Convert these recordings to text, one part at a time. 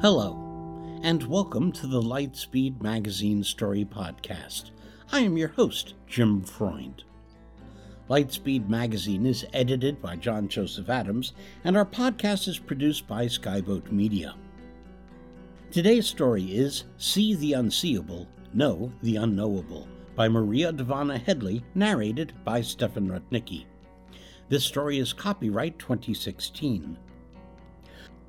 Hello, and welcome to the Lightspeed Magazine Story Podcast. I am your host, Jim Freund. Lightspeed Magazine is edited by John Joseph Adams, and our podcast is produced by Skyboat Media. Today's story is See the Unseeable, Know the Unknowable by Maria Dahvana Headley, narrated by Stefan Rudnicki. This story is copyright 2016.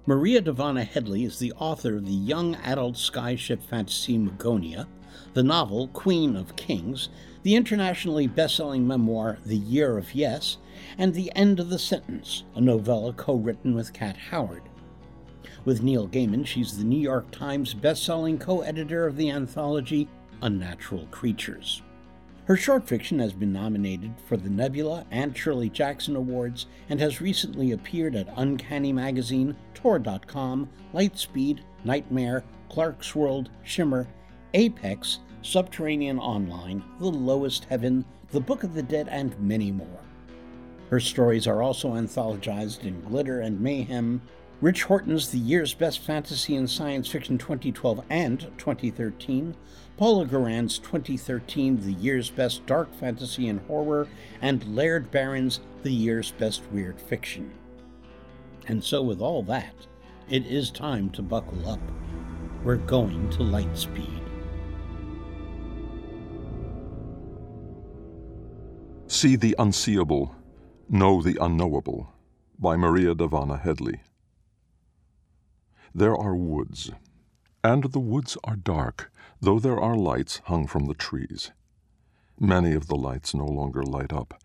Maria Dahvana Headley is the author of the young adult skyship fantasy Magonia, the novel Queen of Kings, the internationally best-selling memoir The Year of Yes, and The End of the Sentence, a novella co-written with Kat Howard. With Neil Gaiman, she's the New York Times best-selling co-editor of the anthology Unnatural Creatures. Her short fiction has been nominated for the Nebula and Shirley Jackson Awards and has recently appeared at Uncanny Magazine, Tor.com, Lightspeed, Nightmare, Clarkesworld, Shimmer, Apex, Subterranean Online, The Lowest Heaven, The Book of the Dead, and many more. Her stories are also anthologized in Glitter and Mayhem, Rich Horton's The Year's Best Fantasy and Science Fiction 2012 and 2013, Paula Guran's 2013 The Year's Best Dark Fantasy and Horror, and Laird Barron's The Year's Best Weird Fiction. And so, with all that, it is time to buckle up. We're going to light speed. See the Unseeable, Know the Unknowable by Maria Dahvana Headley. There are woods, and the woods are dark, though there are lights hung from the trees. Many of the lights no longer light up.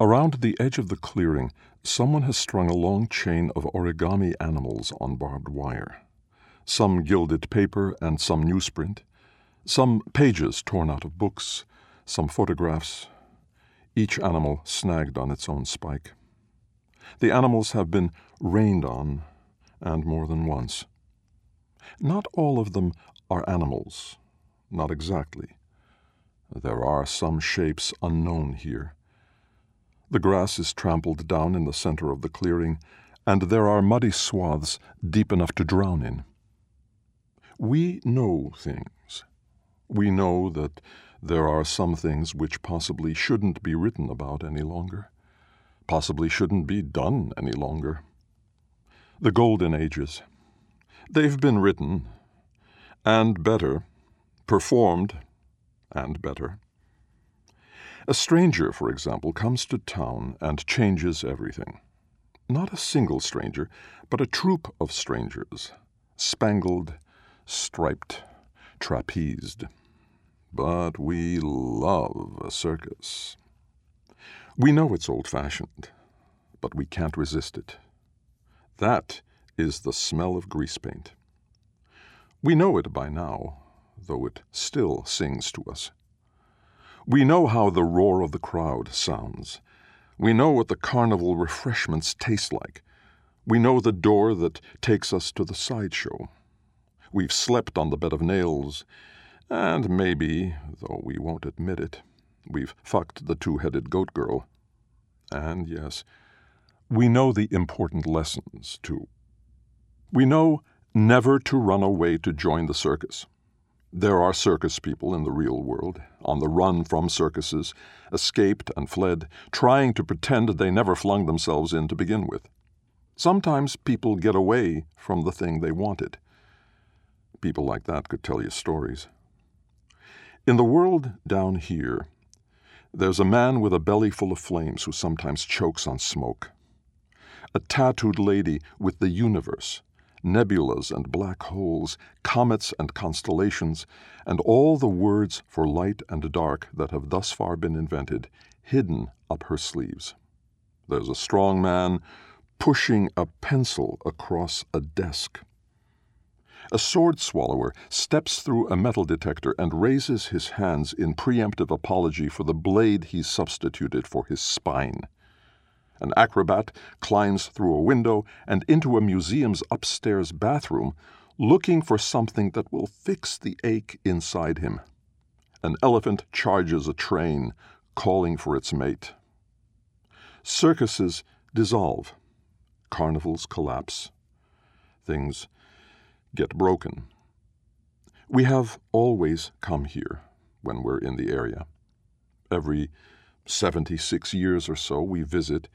Around the edge of the clearing, someone has strung a long chain of origami animals on barbed wire. Some gilded paper and some newsprint, some pages torn out of books, some photographs, each animal snagged on its own spike. The animals have been rained on, and more than once. Not all of them are animals, not exactly. There are some shapes unknown here. The grass is trampled down in the center of the clearing, and there are muddy swaths deep enough to drown in. We know things. We know that there are some things which possibly shouldn't be written about any longer, possibly shouldn't be done any longer. The Golden Ages. They've been written, and better, performed, and better. A stranger, for example, comes to town and changes everything. Not a single stranger, but a troop of strangers, spangled, striped, trapezed. But we love a circus. We know it's old fashioned, but we can't resist it. That is the smell of grease paint. We know it by now, though it still sings to us. We know how the roar of the crowd sounds. We know what the carnival refreshments taste like. We know the door that takes us to the sideshow. We've slept on the bed of nails, and maybe, though we won't admit it, we've fucked the two headed goat girl. And yes, we know the important lessons, too. We know never to run away to join the circus. There are circus people in the real world, on the run from circuses, escaped and fled, trying to pretend they never flung themselves in to begin with. Sometimes people get away from the thing they wanted. People like that could tell you stories. In the world down here, there's a man with a belly full of flames who sometimes chokes on smoke. A tattooed lady with the universe, nebulas and black holes, comets and constellations, and all the words for light and dark that have thus far been invented, hidden up her sleeves. There's a strong man pushing a pencil across a desk. A sword swallower steps through a metal detector and raises his hands in preemptive apology for the blade he substituted for his spine. An acrobat climbs through a window and into a museum's upstairs bathroom, looking for something that will fix the ache inside him. An elephant charges a train, calling for its mate. Circuses dissolve. Carnivals collapse. Things get broken. We have always come here when we're in the area. Every 76 years or so we visit,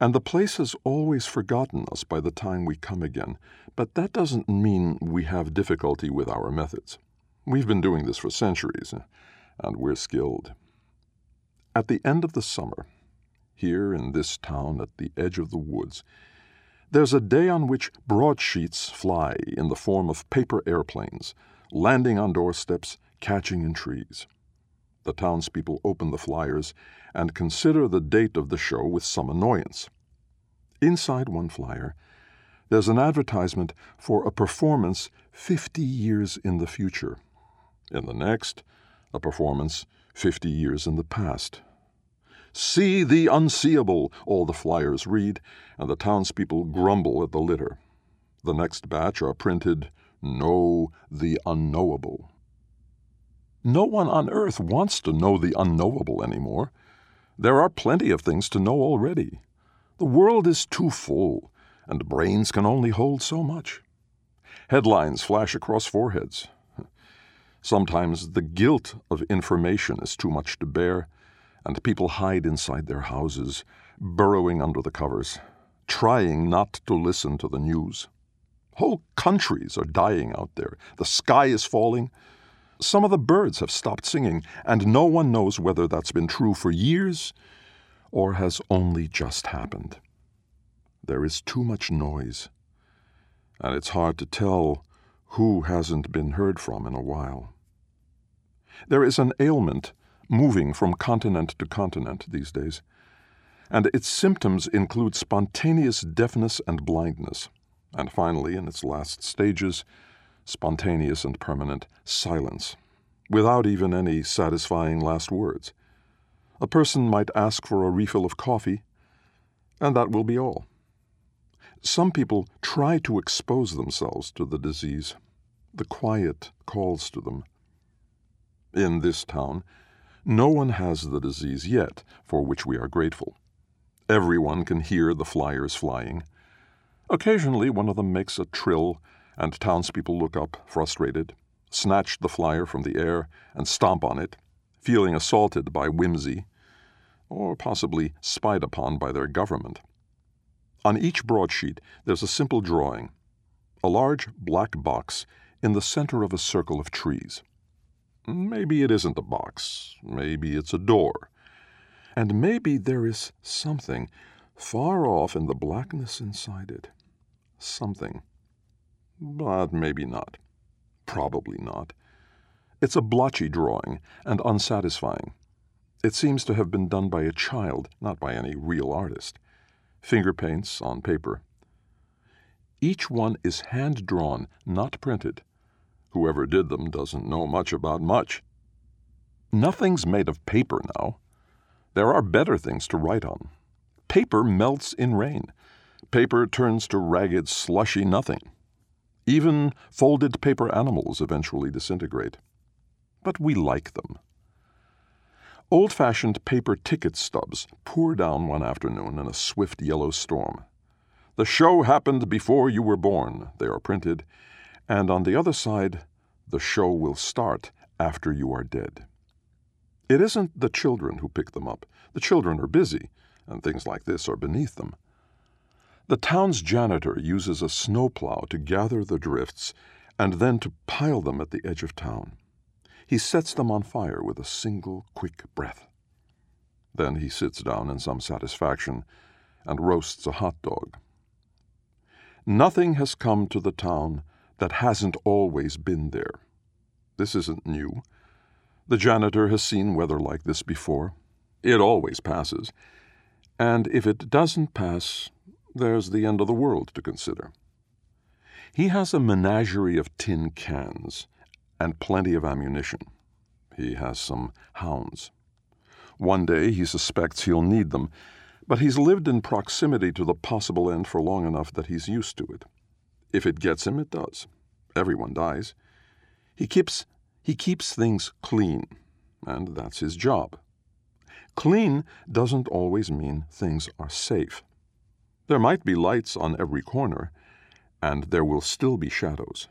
and the place has always forgotten us by the time we come again, but that doesn't mean we have difficulty with our methods. We've been doing this for centuries, and we're skilled. At the end of the summer, here in this town at the edge of the woods, there's a day on which broadsheets fly in the form of paper airplanes, landing on doorsteps, catching in trees. The townspeople open the flyers and consider the date of the show with some annoyance. Inside one flyer, there's an advertisement for a performance 50 years in the future. In the next, a performance 50 years in the past. See the unseeable, all the flyers read, and the townspeople grumble at the litter. The next batch are printed, Know the unknowable. No one on earth wants to know the unknowable anymore. There are plenty of things to know already. The world is too full, and brains can only hold so much. Headlines flash across foreheads. Sometimes the guilt of information is too much to bear, and people hide inside their houses, burrowing under the covers, trying not to listen to the news. Whole countries are dying out there. The sky is falling. Some of the birds have stopped singing, and no one knows whether that's been true for years or has only just happened. There is too much noise, and it's hard to tell who hasn't been heard from in a while. There is an ailment moving from continent to continent these days, and its symptoms include spontaneous deafness and blindness, and finally, in its last stages, spontaneous and permanent silence, without even any satisfying last words. A person might ask for a refill of coffee, and that will be all. Some people try to expose themselves to the disease. The quiet calls to them. In this town, no one has the disease yet, for which we are grateful. Everyone can hear the flyers flying. Occasionally, one of them makes a trill, and townspeople look up, frustrated, snatch the flyer from the air, and stomp on it, feeling assaulted by whimsy, or possibly spied upon by their government. On each broadsheet, there's a simple drawing a large black box in the center of a circle of trees. Maybe it isn't a box. Maybe it's a door. And maybe there is something far off in the blackness inside it. Something. But maybe not. Probably not. It's a blotchy drawing and unsatisfying. It seems to have been done by a child, not by any real artist. Finger paints on paper. Each one is hand drawn, not printed. Whoever did them doesn't know much about much. Nothing's made of paper now. There are better things to write on. Paper melts in rain. Paper turns to ragged, slushy nothing. Even folded paper animals eventually disintegrate. But we like them. Old fashioned paper ticket stubs pour down one afternoon in a swift yellow storm. The show happened before you were born, they are printed, and on the other side, the show will start after you are dead. It isn't the children who pick them up. The children are busy, and things like this are beneath them. The town's janitor uses a snowplow to gather the drifts and then to pile them at the edge of town. He sets them on fire with a single quick breath. Then he sits down in some satisfaction and roasts a hot dog. Nothing has come to the town that hasn't always been there. This isn't new. The janitor has seen weather like this before. It always passes. And if it doesn't pass, there's the end of the world to consider. He has a menagerie of tin cans and plenty of ammunition. He has some hounds. One day he suspects he'll need them, but he's lived in proximity to the possible end for long enough that he's used to it. If it gets him, it does. Everyone dies. He keeps he keeps things clean, and that's his job. Clean doesn't always mean things are safe. There might be lights on every corner, and there will still be shadows.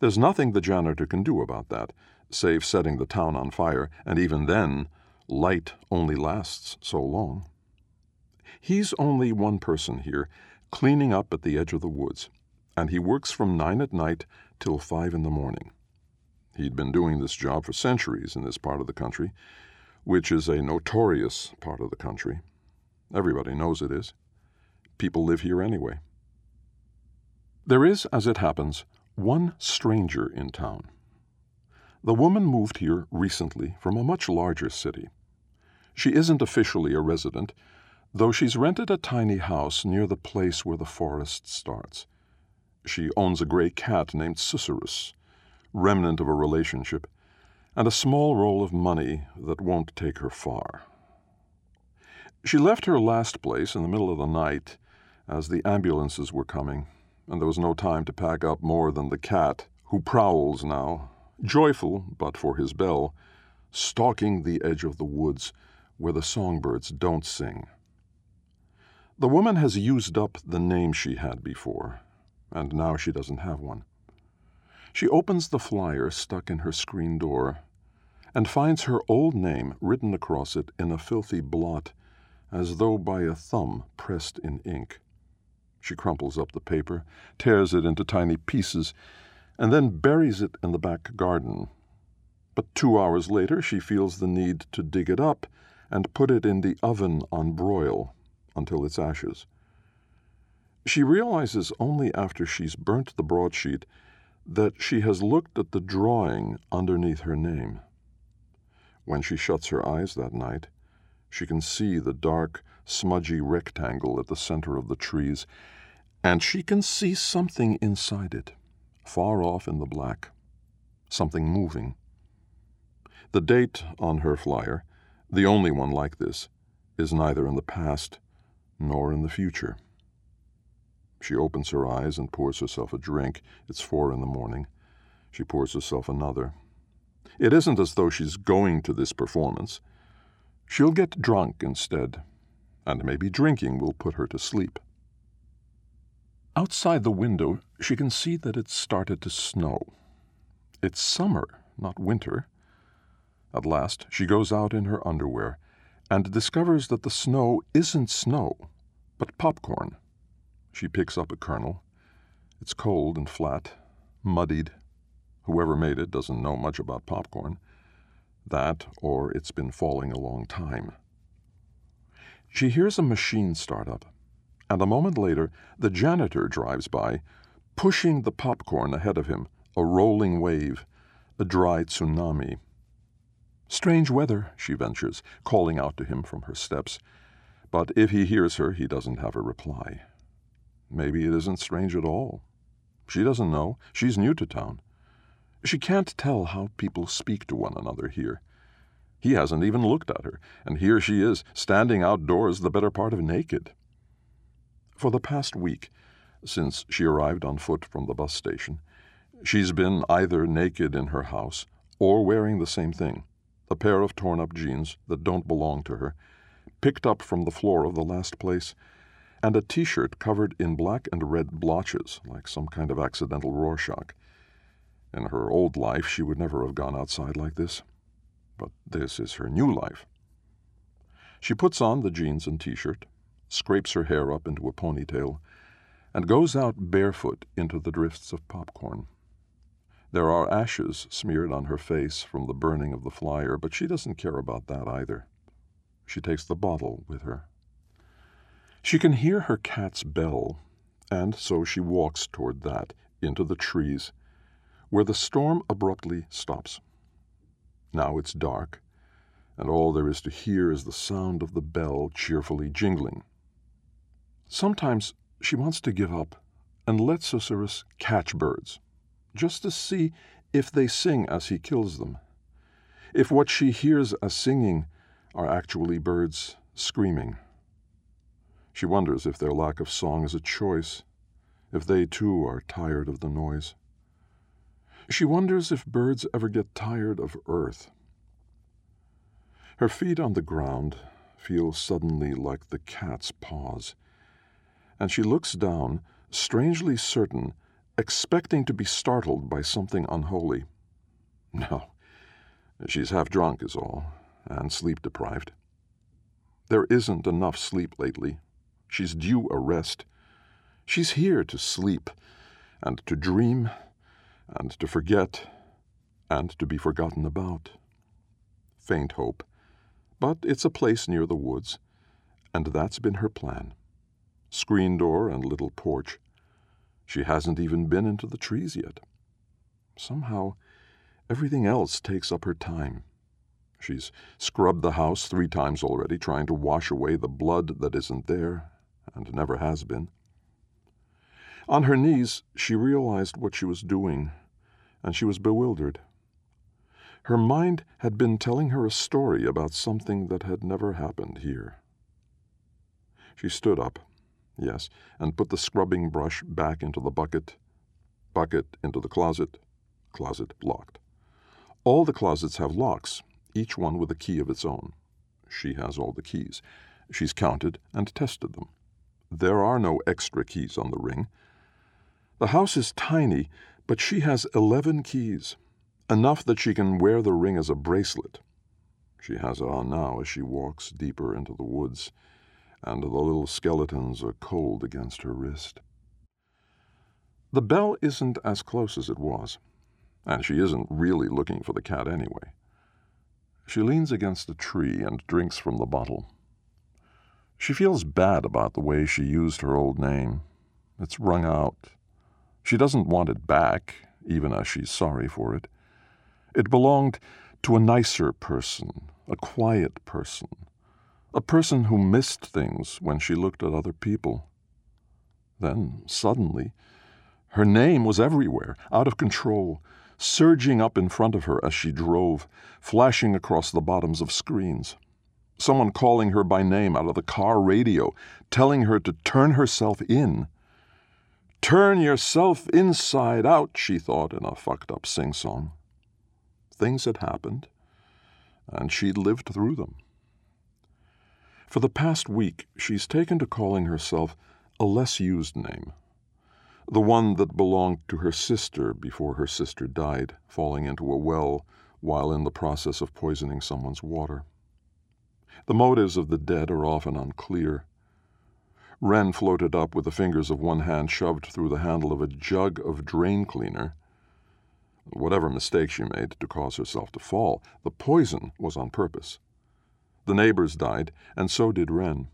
There's nothing the janitor can do about that, save setting the town on fire, and even then, light only lasts so long. He's only one person here, cleaning up at the edge of the woods, and he works from nine at night till five in the morning. He'd been doing this job for centuries in this part of the country, which is a notorious part of the country. Everybody knows it is. People live here anyway. There is, as it happens, one stranger in town. The woman moved here recently from a much larger city. She isn't officially a resident, though she's rented a tiny house near the place where the forest starts. She owns a gray cat named Susurrus, remnant of a relationship, and a small roll of money that won't take her far. She left her last place in the middle of the night as the ambulances were coming, and there was no time to pack up more than the cat, who prowls now, joyful but for his bell, stalking the edge of the woods where the songbirds don't sing. The woman has used up the name she had before, and now she doesn't have one. She opens the flyer stuck in her screen door and finds her old name written across it in a filthy blot, as though by a thumb pressed in ink. She crumples up the paper, tears it into tiny pieces, and then buries it in the back garden. But two hours later, she feels the need to dig it up and put it in the oven on broil until it's ashes. She realizes only after she's burnt the broadsheet that she has looked at the drawing underneath her name. When she shuts her eyes that night, she can see the dark, smudgy rectangle at the center of the trees, and she can see something inside it, far off in the black, something moving. The date on her flyer, the only one like this, is neither in the past nor in the future. She opens her eyes and pours herself a drink. It's four in the morning. She pours herself another. It isn't as though she's going to this performance. She'll get drunk instead, and maybe drinking will put her to sleep. Outside the window, she can see that it's started to snow. It's summer, not winter. At last, she goes out in her underwear and discovers that the snow isn't snow, but popcorn. She picks up a kernel. It's cold and flat, muddied. Whoever made it doesn't know much about popcorn. That, or it's been falling a long time. She hears a machine start up, and a moment later, the janitor drives by, pushing the popcorn ahead of him, a rolling wave, a dry tsunami. Strange weather, she ventures, calling out to him from her steps. But if he hears her, he doesn't have a reply. Maybe it isn't strange at all. She doesn't know. She's new to town. She can't tell how people speak to one another here. He hasn't even looked at her, and here she is, standing outdoors the better part of naked. For the past week, since she arrived on foot from the bus station, she's been either naked in her house or wearing the same thing a pair of torn up jeans that don't belong to her, picked up from the floor of the last place and a t shirt covered in black and red blotches, like some kind of accidental Rorschach. In her old life, she would never have gone outside like this. But this is her new life. She puts on the jeans and t shirt, scrapes her hair up into a ponytail, and goes out barefoot into the drifts of popcorn. There are ashes smeared on her face from the burning of the flyer, but she doesn't care about that either. She takes the bottle with her. She can hear her cat's bell, and so she walks toward that, into the trees, where the storm abruptly stops. Now it's dark, and all there is to hear is the sound of the bell cheerfully jingling. Sometimes she wants to give up and let Susurrus catch birds, just to see if they sing as he kills them, if what she hears as singing are actually birds screaming. She wonders if their lack of song is a choice, if they too are tired of the noise. She wonders if birds ever get tired of earth. Her feet on the ground feel suddenly like the cat's paws, and she looks down, strangely certain, expecting to be startled by something unholy. No, she's half drunk, is all, and sleep deprived. There isn't enough sleep lately. She's due a rest. She's here to sleep, and to dream, and to forget, and to be forgotten about. Faint hope, but it's a place near the woods, and that's been her plan. Screen door and little porch. She hasn't even been into the trees yet. Somehow, everything else takes up her time. She's scrubbed the house three times already, trying to wash away the blood that isn't there and never has been. On her knees, she realized what she was doing, and she was bewildered. Her mind had been telling her a story about something that had never happened here. She stood up, yes, and put the scrubbing brush back into the bucket, bucket into the closet, closet locked. All the closets have locks, each one with a key of its own. She has all the keys. She's counted and tested them. There are no extra keys on the ring. The house is tiny, but she has eleven keys, enough that she can wear the ring as a bracelet. She has it on now as she walks deeper into the woods, and the little skeletons are cold against her wrist. The bell isn't as close as it was, and she isn't really looking for the cat anyway. She leans against a tree and drinks from the bottle. She feels bad about the way she used her old name. It's wrung out. She doesn't want it back, even as she's sorry for it. It belonged to a nicer person, a quiet person, a person who missed things when she looked at other people. Then, suddenly, her name was everywhere, out of control, surging up in front of her as she drove, flashing across the bottoms of screens someone calling her by name out of the car radio, telling her to turn herself in. Turn yourself inside out, she thought in a fucked up sing song. Things had happened, and she'd lived through them. For the past week, she's taken to calling herself a less used name, the one that belonged to her sister before her sister died, falling into a well while in the process of poisoning someone's water. The motives of the dead are often unclear. Wren floated up with the fingers of one hand shoved through the handle of a jug of drain cleaner. Whatever mistake she made to cause herself to fall, the poison was on purpose. The neighbors died, and so did Wren.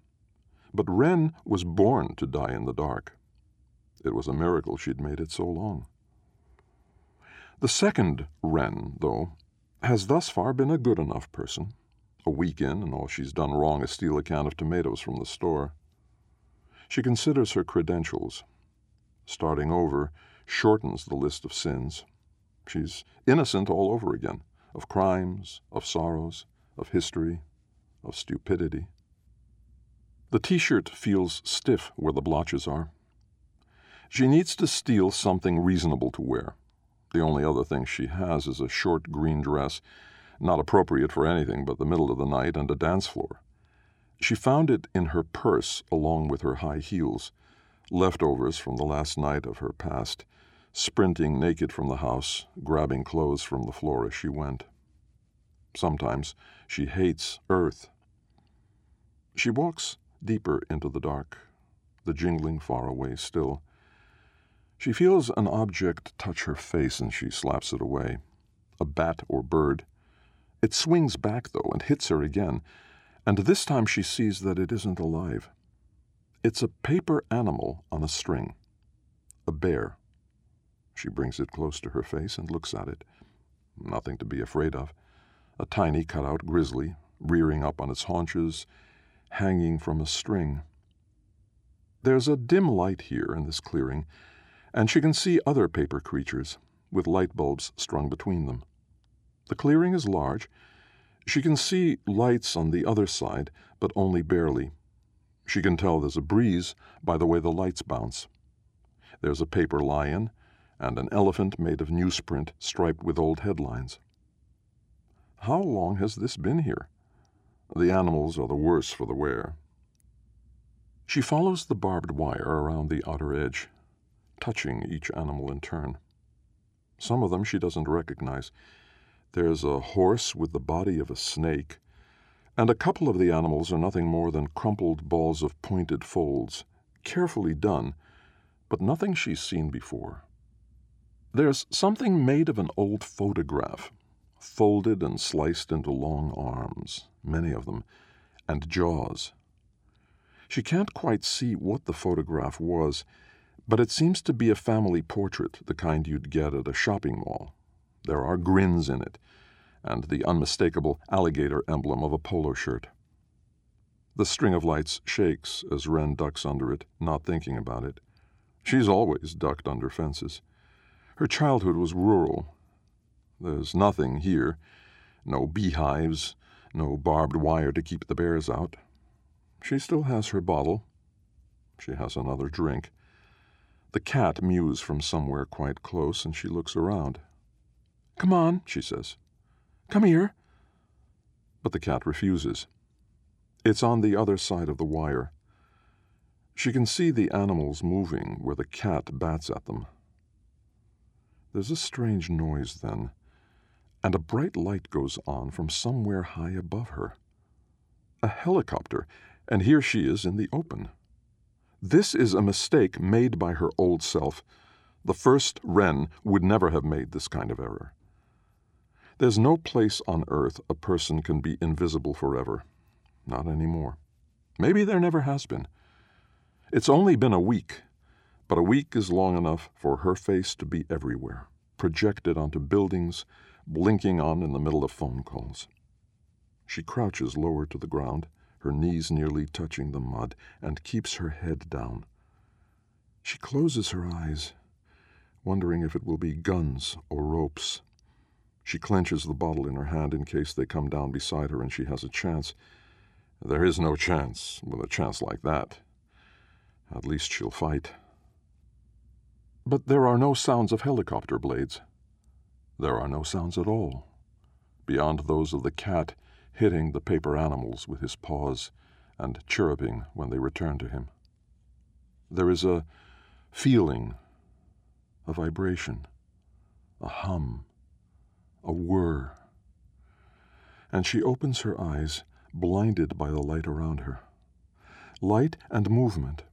But Wren was born to die in the dark. It was a miracle she'd made it so long. The second Wren, though, has thus far been a good enough person a week in, and all she's done wrong is steal a can of tomatoes from the store. She considers her credentials. Starting over shortens the list of sins. She's innocent all over again of crimes, of sorrows, of history, of stupidity. The t shirt feels stiff where the blotches are. She needs to steal something reasonable to wear. The only other thing she has is a short green dress not appropriate for anything but the middle of the night and a dance floor. She found it in her purse along with her high heels, leftovers from the last night of her past, sprinting naked from the house, grabbing clothes from the floor as she went. Sometimes she hates earth. She walks deeper into the dark, the jingling far away still. She feels an object touch her face and she slaps it away a bat or bird. It swings back, though, and hits her again, and this time she sees that it isn't alive. It's a paper animal on a string. A bear. She brings it close to her face and looks at it. Nothing to be afraid of. A tiny cut-out grizzly, rearing up on its haunches, hanging from a string. There's a dim light here in this clearing, and she can see other paper creatures, with light bulbs strung between them. The clearing is large. She can see lights on the other side, but only barely. She can tell there's a breeze by the way the lights bounce. There's a paper lion and an elephant made of newsprint striped with old headlines. How long has this been here? The animals are the worse for the wear. She follows the barbed wire around the outer edge, touching each animal in turn. Some of them she doesn't recognize. There's a horse with the body of a snake, and a couple of the animals are nothing more than crumpled balls of pointed folds, carefully done, but nothing she's seen before. There's something made of an old photograph, folded and sliced into long arms, many of them, and jaws. She can't quite see what the photograph was, but it seems to be a family portrait, the kind you'd get at a shopping mall. There are grins in it, and the unmistakable alligator emblem of a polo shirt. The string of lights shakes as Wren ducks under it, not thinking about it. She's always ducked under fences. Her childhood was rural. There's nothing here no beehives, no barbed wire to keep the bears out. She still has her bottle. She has another drink. The cat mews from somewhere quite close, and she looks around. Come on, she says. Come here. But the cat refuses. It's on the other side of the wire. She can see the animals moving where the cat bats at them. There's a strange noise then, and a bright light goes on from somewhere high above her. A helicopter, and here she is in the open. This is a mistake made by her old self. The first Wren would never have made this kind of error. There's no place on earth a person can be invisible forever. Not anymore. Maybe there never has been. It's only been a week but a week is long enough for her face to be everywhere, projected onto buildings, blinking on in the middle of phone calls. She crouches lower to the ground, her knees nearly touching the mud, and keeps her head down. She closes her eyes, wondering if it will be guns or ropes. She clenches the bottle in her hand in case they come down beside her and she has a chance. There is no chance with a chance like that. At least she'll fight. But there are no sounds of helicopter blades. There are no sounds at all, beyond those of the cat hitting the paper animals with his paws and chirruping when they return to him. There is a feeling, a vibration, a hum, a whir. And she opens her eyes, blinded by the light around her. Light and movement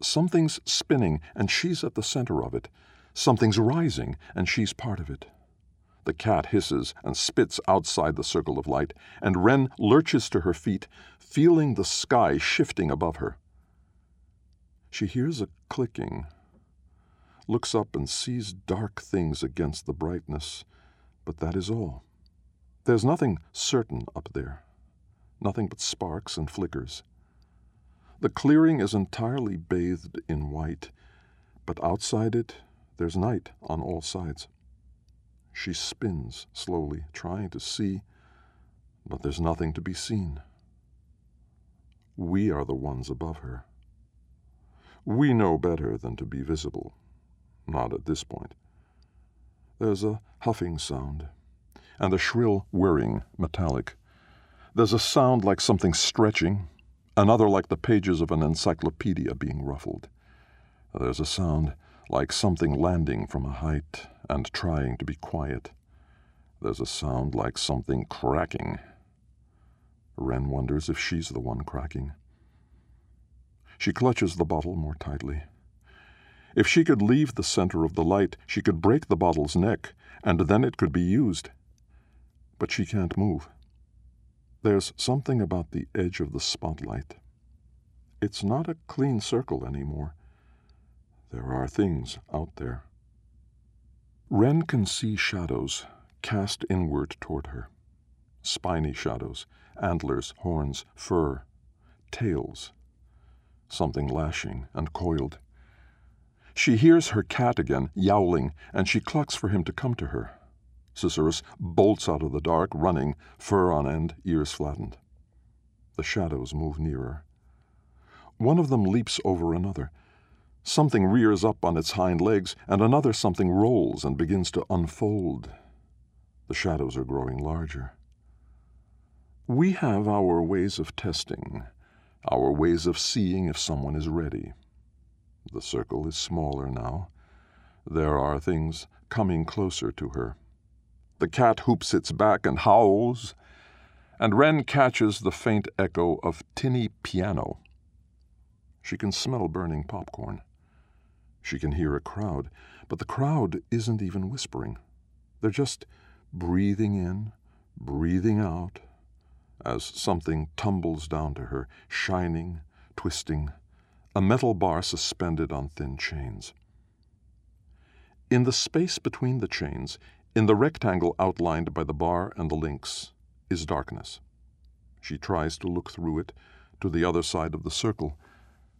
Something's spinning, and she's at the center of it. Something's rising, and she's part of it. The cat hisses and spits outside the circle of light, and Wren lurches to her feet, feeling the sky shifting above her. She hears a clicking, looks up and sees dark things against the brightness, but that is all. There's nothing certain up there, nothing but sparks and flickers. The clearing is entirely bathed in white, but outside it there's night on all sides. She spins slowly, trying to see, but there's nothing to be seen. We are the ones above her. We know better than to be visible. Not at this point. There's a huffing sound, and a shrill whirring, metallic. There's a sound like something stretching, another like the pages of an encyclopedia being ruffled. There's a sound like something landing from a height and trying to be quiet. There's a sound like something cracking. Wren wonders if she's the one cracking. She clutches the bottle more tightly. If she could leave the center of the light, she could break the bottle's neck, and then it could be used. But she can't move. There's something about the edge of the spotlight. It's not a clean circle anymore. There are things out there. Wren can see shadows cast inward toward her spiny shadows, antlers, horns, fur, tails. something lashing and coiled. She hears her cat again, yowling, and she clucks for him to come to her. Susurrus bolts out of the dark, running, fur on end, ears flattened. The shadows move nearer. One of them leaps over another. Something rears up on its hind legs, and another something rolls and begins to unfold. The shadows are growing larger. We have our ways of testing, our ways of seeing if someone is ready. The circle is smaller now. There are things coming closer to her. The cat hoops its back and howls, and Wren catches the faint echo of tinny piano. She can smell burning popcorn. She can hear a crowd, but the crowd isn't even whispering. They're just breathing in, breathing out, as something tumbles down to her, shining, twisting, a metal bar suspended on thin chains. In the space between the chains, in the rectangle outlined by the bar and the links, is darkness. She tries to look through it to the other side of the circle,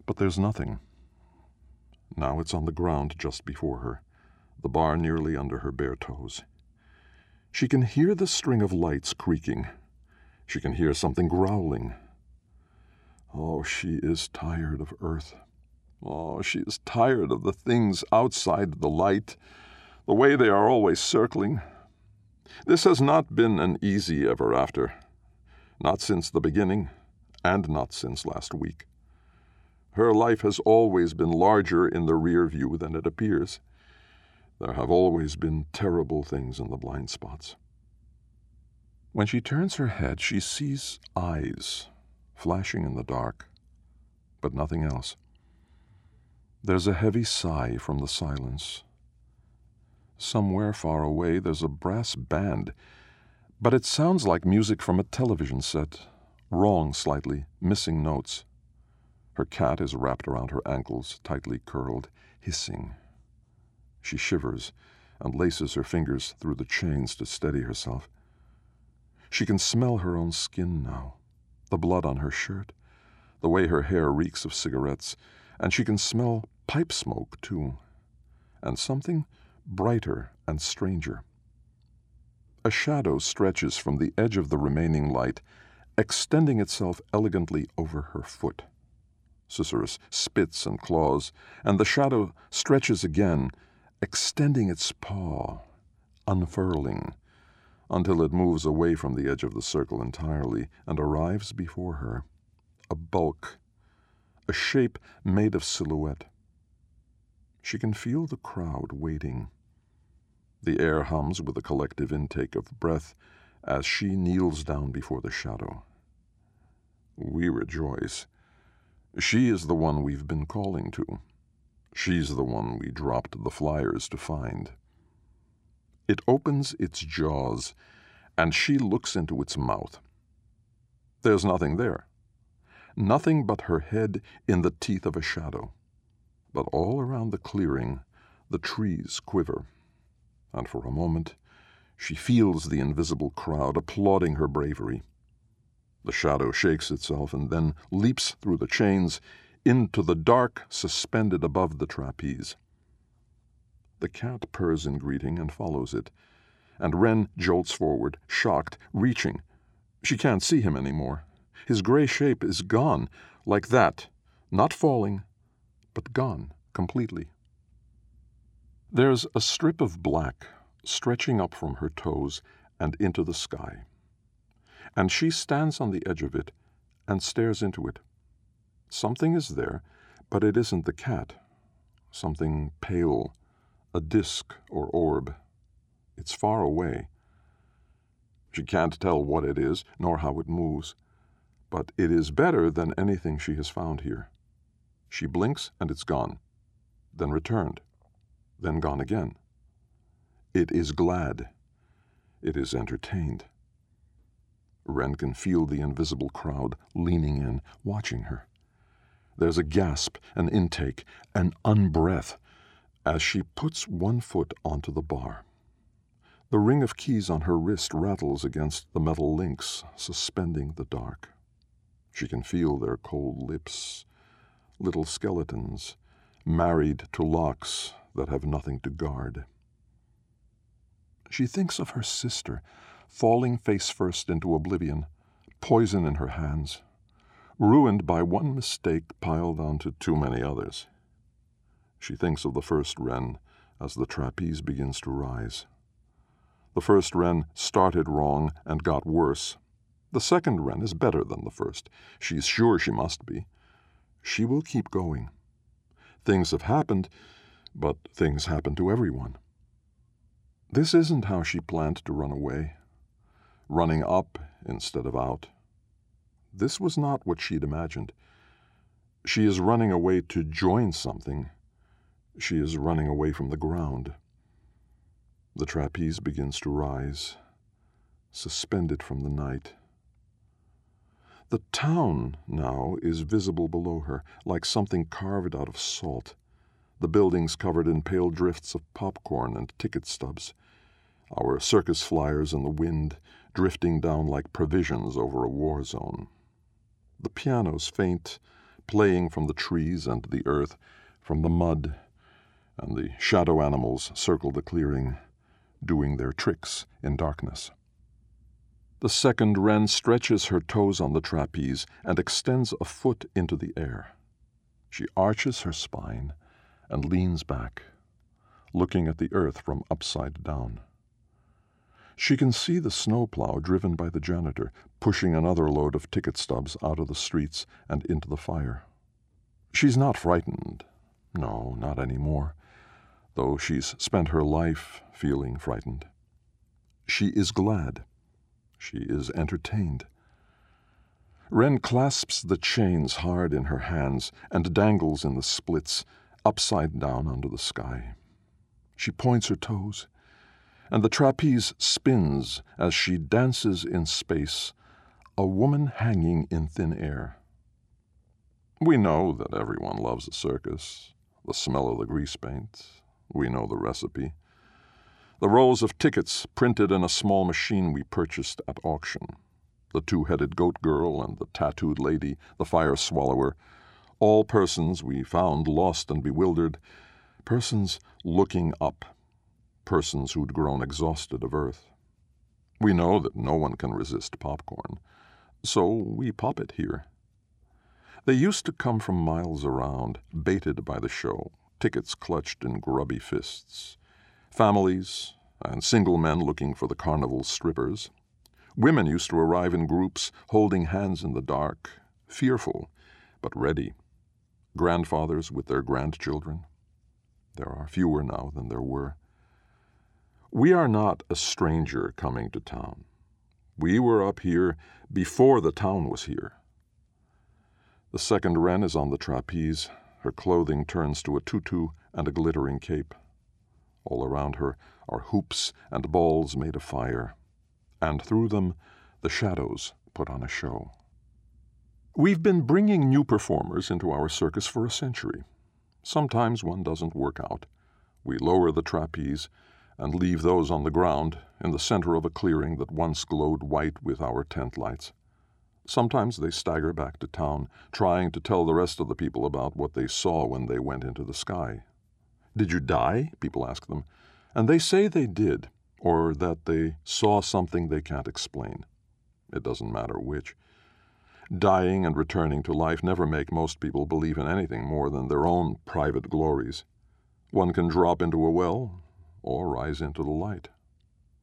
but there's nothing. Now it's on the ground just before her, the bar nearly under her bare toes. She can hear the string of lights creaking. She can hear something growling. Oh, she is tired of Earth. Oh, she is tired of the things outside the light the way they are always circling. This has not been an easy ever after, not since the beginning, and not since last week. Her life has always been larger in the rear view than it appears. There have always been terrible things in the blind spots. When she turns her head, she sees eyes flashing in the dark, but nothing else. There's a heavy sigh from the silence Somewhere far away there's a brass band, but it sounds like music from a television set. Wrong slightly, missing notes. Her cat is wrapped around her ankles, tightly curled, hissing. She shivers and laces her fingers through the chains to steady herself. She can smell her own skin now, the blood on her shirt, the way her hair reeks of cigarettes, and she can smell pipe smoke, too, and something brighter and stranger. A shadow stretches from the edge of the remaining light, extending itself elegantly over her foot. Susurrus spits and claws, and the shadow stretches again, extending its paw, unfurling, until it moves away from the edge of the circle entirely and arrives before her. A bulk, a shape made of silhouette. She can feel the crowd waiting. The air hums with a collective intake of breath as she kneels down before the shadow. We rejoice. She is the one we've been calling to. She's the one we dropped the flyers to find. It opens its jaws, and she looks into its mouth. There's nothing there. Nothing but her head in the teeth of a shadow. But all around the clearing, the trees quiver and for a moment she feels the invisible crowd applauding her bravery. The shadow shakes itself and then leaps through the chains into the dark suspended above the trapeze. The cat purrs in greeting and follows it, and Wren jolts forward, shocked, reaching. She can't see him any more. His gray shape is gone, like that, not falling, but gone completely. There's a strip of black stretching up from her toes and into the sky, and she stands on the edge of it and stares into it. Something is there, but it isn't the cat. Something pale, a disk or orb. It's far away. She can't tell what it is, nor how it moves, but it is better than anything she has found here. She blinks and it's gone, then returned then gone again. It is glad. It is entertained. Wren can feel the invisible crowd leaning in, watching her. There's a gasp, an intake, an unbreath as she puts one foot onto the bar. The ring of keys on her wrist rattles against the metal links suspending the dark. She can feel their cold lips, little skeletons, married to locks that have nothing to guard. She thinks of her sister, falling face first into oblivion, poison in her hands, ruined by one mistake piled onto too many others. She thinks of the first wren as the trapeze begins to rise. The first wren started wrong and got worse. The second wren is better than the first. She's sure she must be. She will keep going. Things have happened, but things happen to everyone. This isn't how she planned to run away, running up instead of out. This was not what she'd imagined. She is running away to join something. She is running away from the ground. The trapeze begins to rise, suspended from the night. The town now is visible below her, like something carved out of salt, the buildings covered in pale drifts of popcorn and ticket stubs, our circus flyers in the wind drifting down like provisions over a war zone. The pianos faint, playing from the trees and the earth, from the mud, and the shadow animals circle the clearing, doing their tricks in darkness. The second wren stretches her toes on the trapeze and extends a foot into the air. She arches her spine and leans back, looking at the earth from upside down. She can see the snowplow driven by the janitor pushing another load of ticket stubs out of the streets and into the fire. She's not frightened. No, not any more, though she's spent her life feeling frightened. She is glad. She is entertained. Wren clasps the chains hard in her hands and dangles in the splits, upside down under the sky. She points her toes and the trapeze spins as she dances in space, a woman hanging in thin air. We know that everyone loves a circus, the smell of the grease paint. We know the recipe. The rows of tickets printed in a small machine we purchased at auction. The two headed goat girl and the tattooed lady, the fire swallower, all persons we found lost and bewildered, persons looking up persons who'd grown exhausted of earth. We know that no one can resist popcorn, so we pop it here. They used to come from miles around, baited by the show, tickets clutched in grubby fists. Families and single men looking for the carnival strippers. Women used to arrive in groups, holding hands in the dark, fearful, but ready. Grandfathers with their grandchildren. There are fewer now than there were. We are not a stranger coming to town. We were up here before the town was here. The second wren is on the trapeze. Her clothing turns to a tutu and a glittering cape. All around her are hoops and balls made of fire, and through them the shadows put on a show. We've been bringing new performers into our circus for a century. Sometimes one doesn't work out. We lower the trapeze and leave those on the ground in the center of a clearing that once glowed white with our tent lights. Sometimes they stagger back to town, trying to tell the rest of the people about what they saw when they went into the sky. Did you die? People ask them. And they say they did, or that they saw something they can't explain. It doesn't matter which. Dying and returning to life never make most people believe in anything more than their own private glories. One can drop into a well, or rise into the light.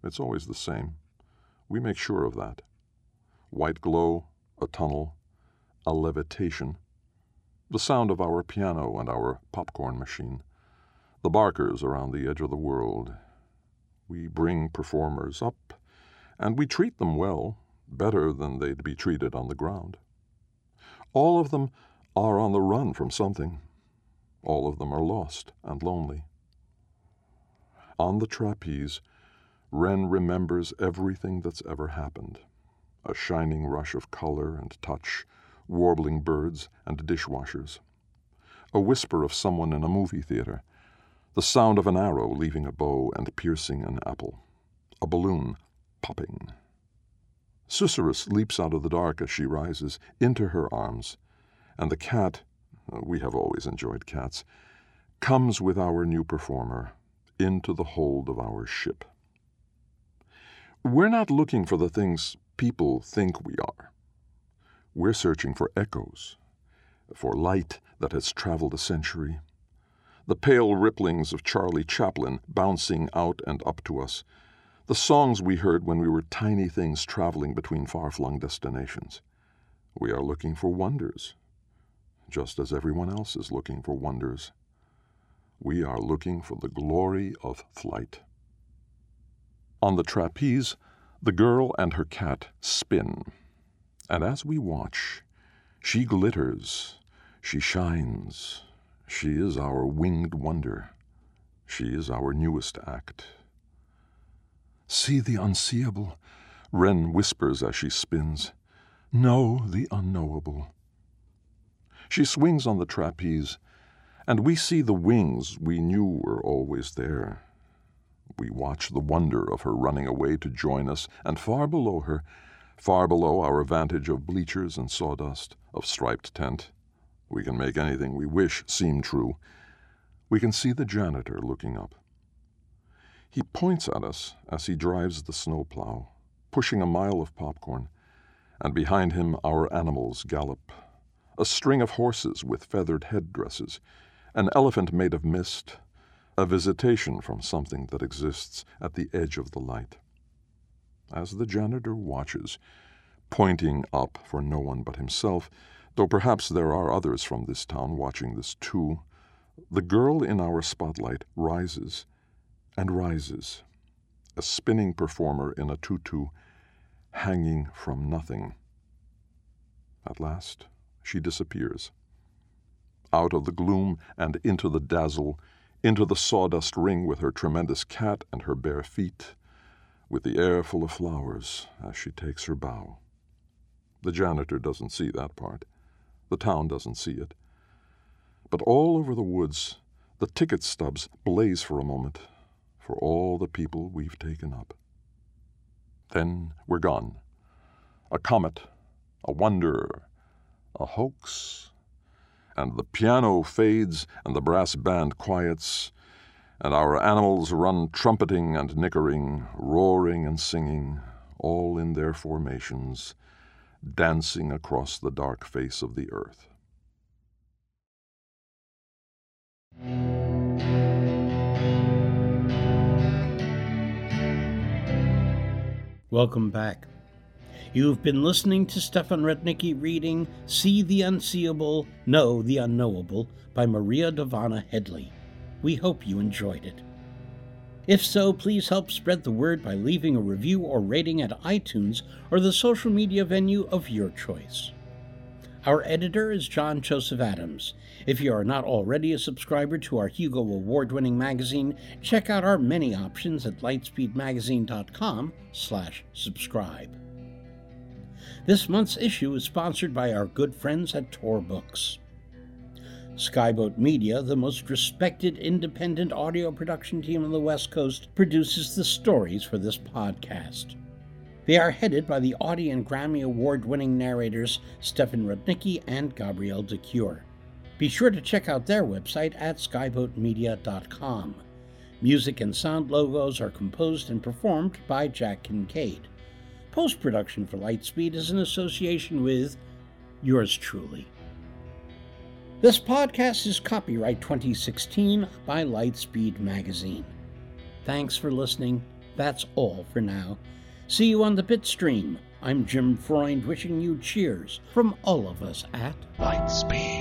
It's always the same. We make sure of that. White glow, a tunnel, a levitation, the sound of our piano and our popcorn machine, the barkers around the edge of the world. We bring performers up, and we treat them well, better than they'd be treated on the ground. All of them are on the run from something. All of them are lost and lonely. On the trapeze, Wren remembers everything that's ever happened. A shining rush of color and touch, warbling birds and dishwashers, a whisper of someone in a movie theater, the sound of an arrow leaving a bow and piercing an apple, a balloon popping. Susurrus leaps out of the dark as she rises into her arms, and the cat, we have always enjoyed cats, comes with our new performer into the hold of our ship. We're not looking for the things people think we are. We're searching for echoes, for light that has traveled a century, the pale ripplings of Charlie Chaplin bouncing out and up to us, the songs we heard when we were tiny things traveling between far flung destinations. We are looking for wonders, just as everyone else is looking for wonders. We are looking for the glory of flight. On the trapeze, the girl and her cat spin, and as we watch, she glitters, she shines, she is our winged wonder. She is our newest act. See the unseeable, Wren whispers as she spins. Know the unknowable. She swings on the trapeze, and we see the wings we knew were always there. We watch the wonder of her running away to join us, and far below her, far below our vantage of bleachers and sawdust, of striped tent, we can make anything we wish seem true. We can see the janitor looking up. He points at us as he drives the snowplow, pushing a mile of popcorn, and behind him our animals gallop. A string of horses with feathered headdresses, an elephant made of mist, a visitation from something that exists at the edge of the light. As the janitor watches, pointing up for no one but himself, Though perhaps there are others from this town watching this too, the girl in our spotlight rises and rises, a spinning performer in a tutu, hanging from nothing. At last, she disappears. Out of the gloom and into the dazzle, into the sawdust ring with her tremendous cat and her bare feet, with the air full of flowers as she takes her bow. The janitor doesn't see that part. The town doesn't see it. But all over the woods, the ticket stubs blaze for a moment for all the people we've taken up. Then we're gone. A comet, a wonder, a hoax. And the piano fades, and the brass band quiets, and our animals run trumpeting and nickering, roaring and singing, all in their formations dancing across the dark face of the earth. Welcome back. You've been listening to Stefan Rudnicki reading See the Unseeable, Know the Unknowable by Maria Dahvana Headley. We hope you enjoyed it. If so, please help spread the word by leaving a review or rating at iTunes or the social media venue of your choice. Our editor is John Joseph Adams. If you are not already a subscriber to our Hugo Award winning magazine, check out our many options at lightspeedmagazine.com slash subscribe. This month's issue is sponsored by our good friends at Tor Books. Skyboat Media, the most respected independent audio production team on the West Coast, produces the stories for this podcast. They are headed by the Audie and Grammy Award winning narrators Stefan Rudnicki and Gabrielle de Cuir. Be sure to check out their website at skyboatmedia.com. Music and sound logos are composed and performed by Jack Kincaid. Post production for Lightspeed is in association with yours truly. This podcast is copyright 2016 by Lightspeed Magazine. Thanks for listening. That's all for now. See you on the Bitstream. I'm Jim Freund wishing you cheers from all of us at Lightspeed.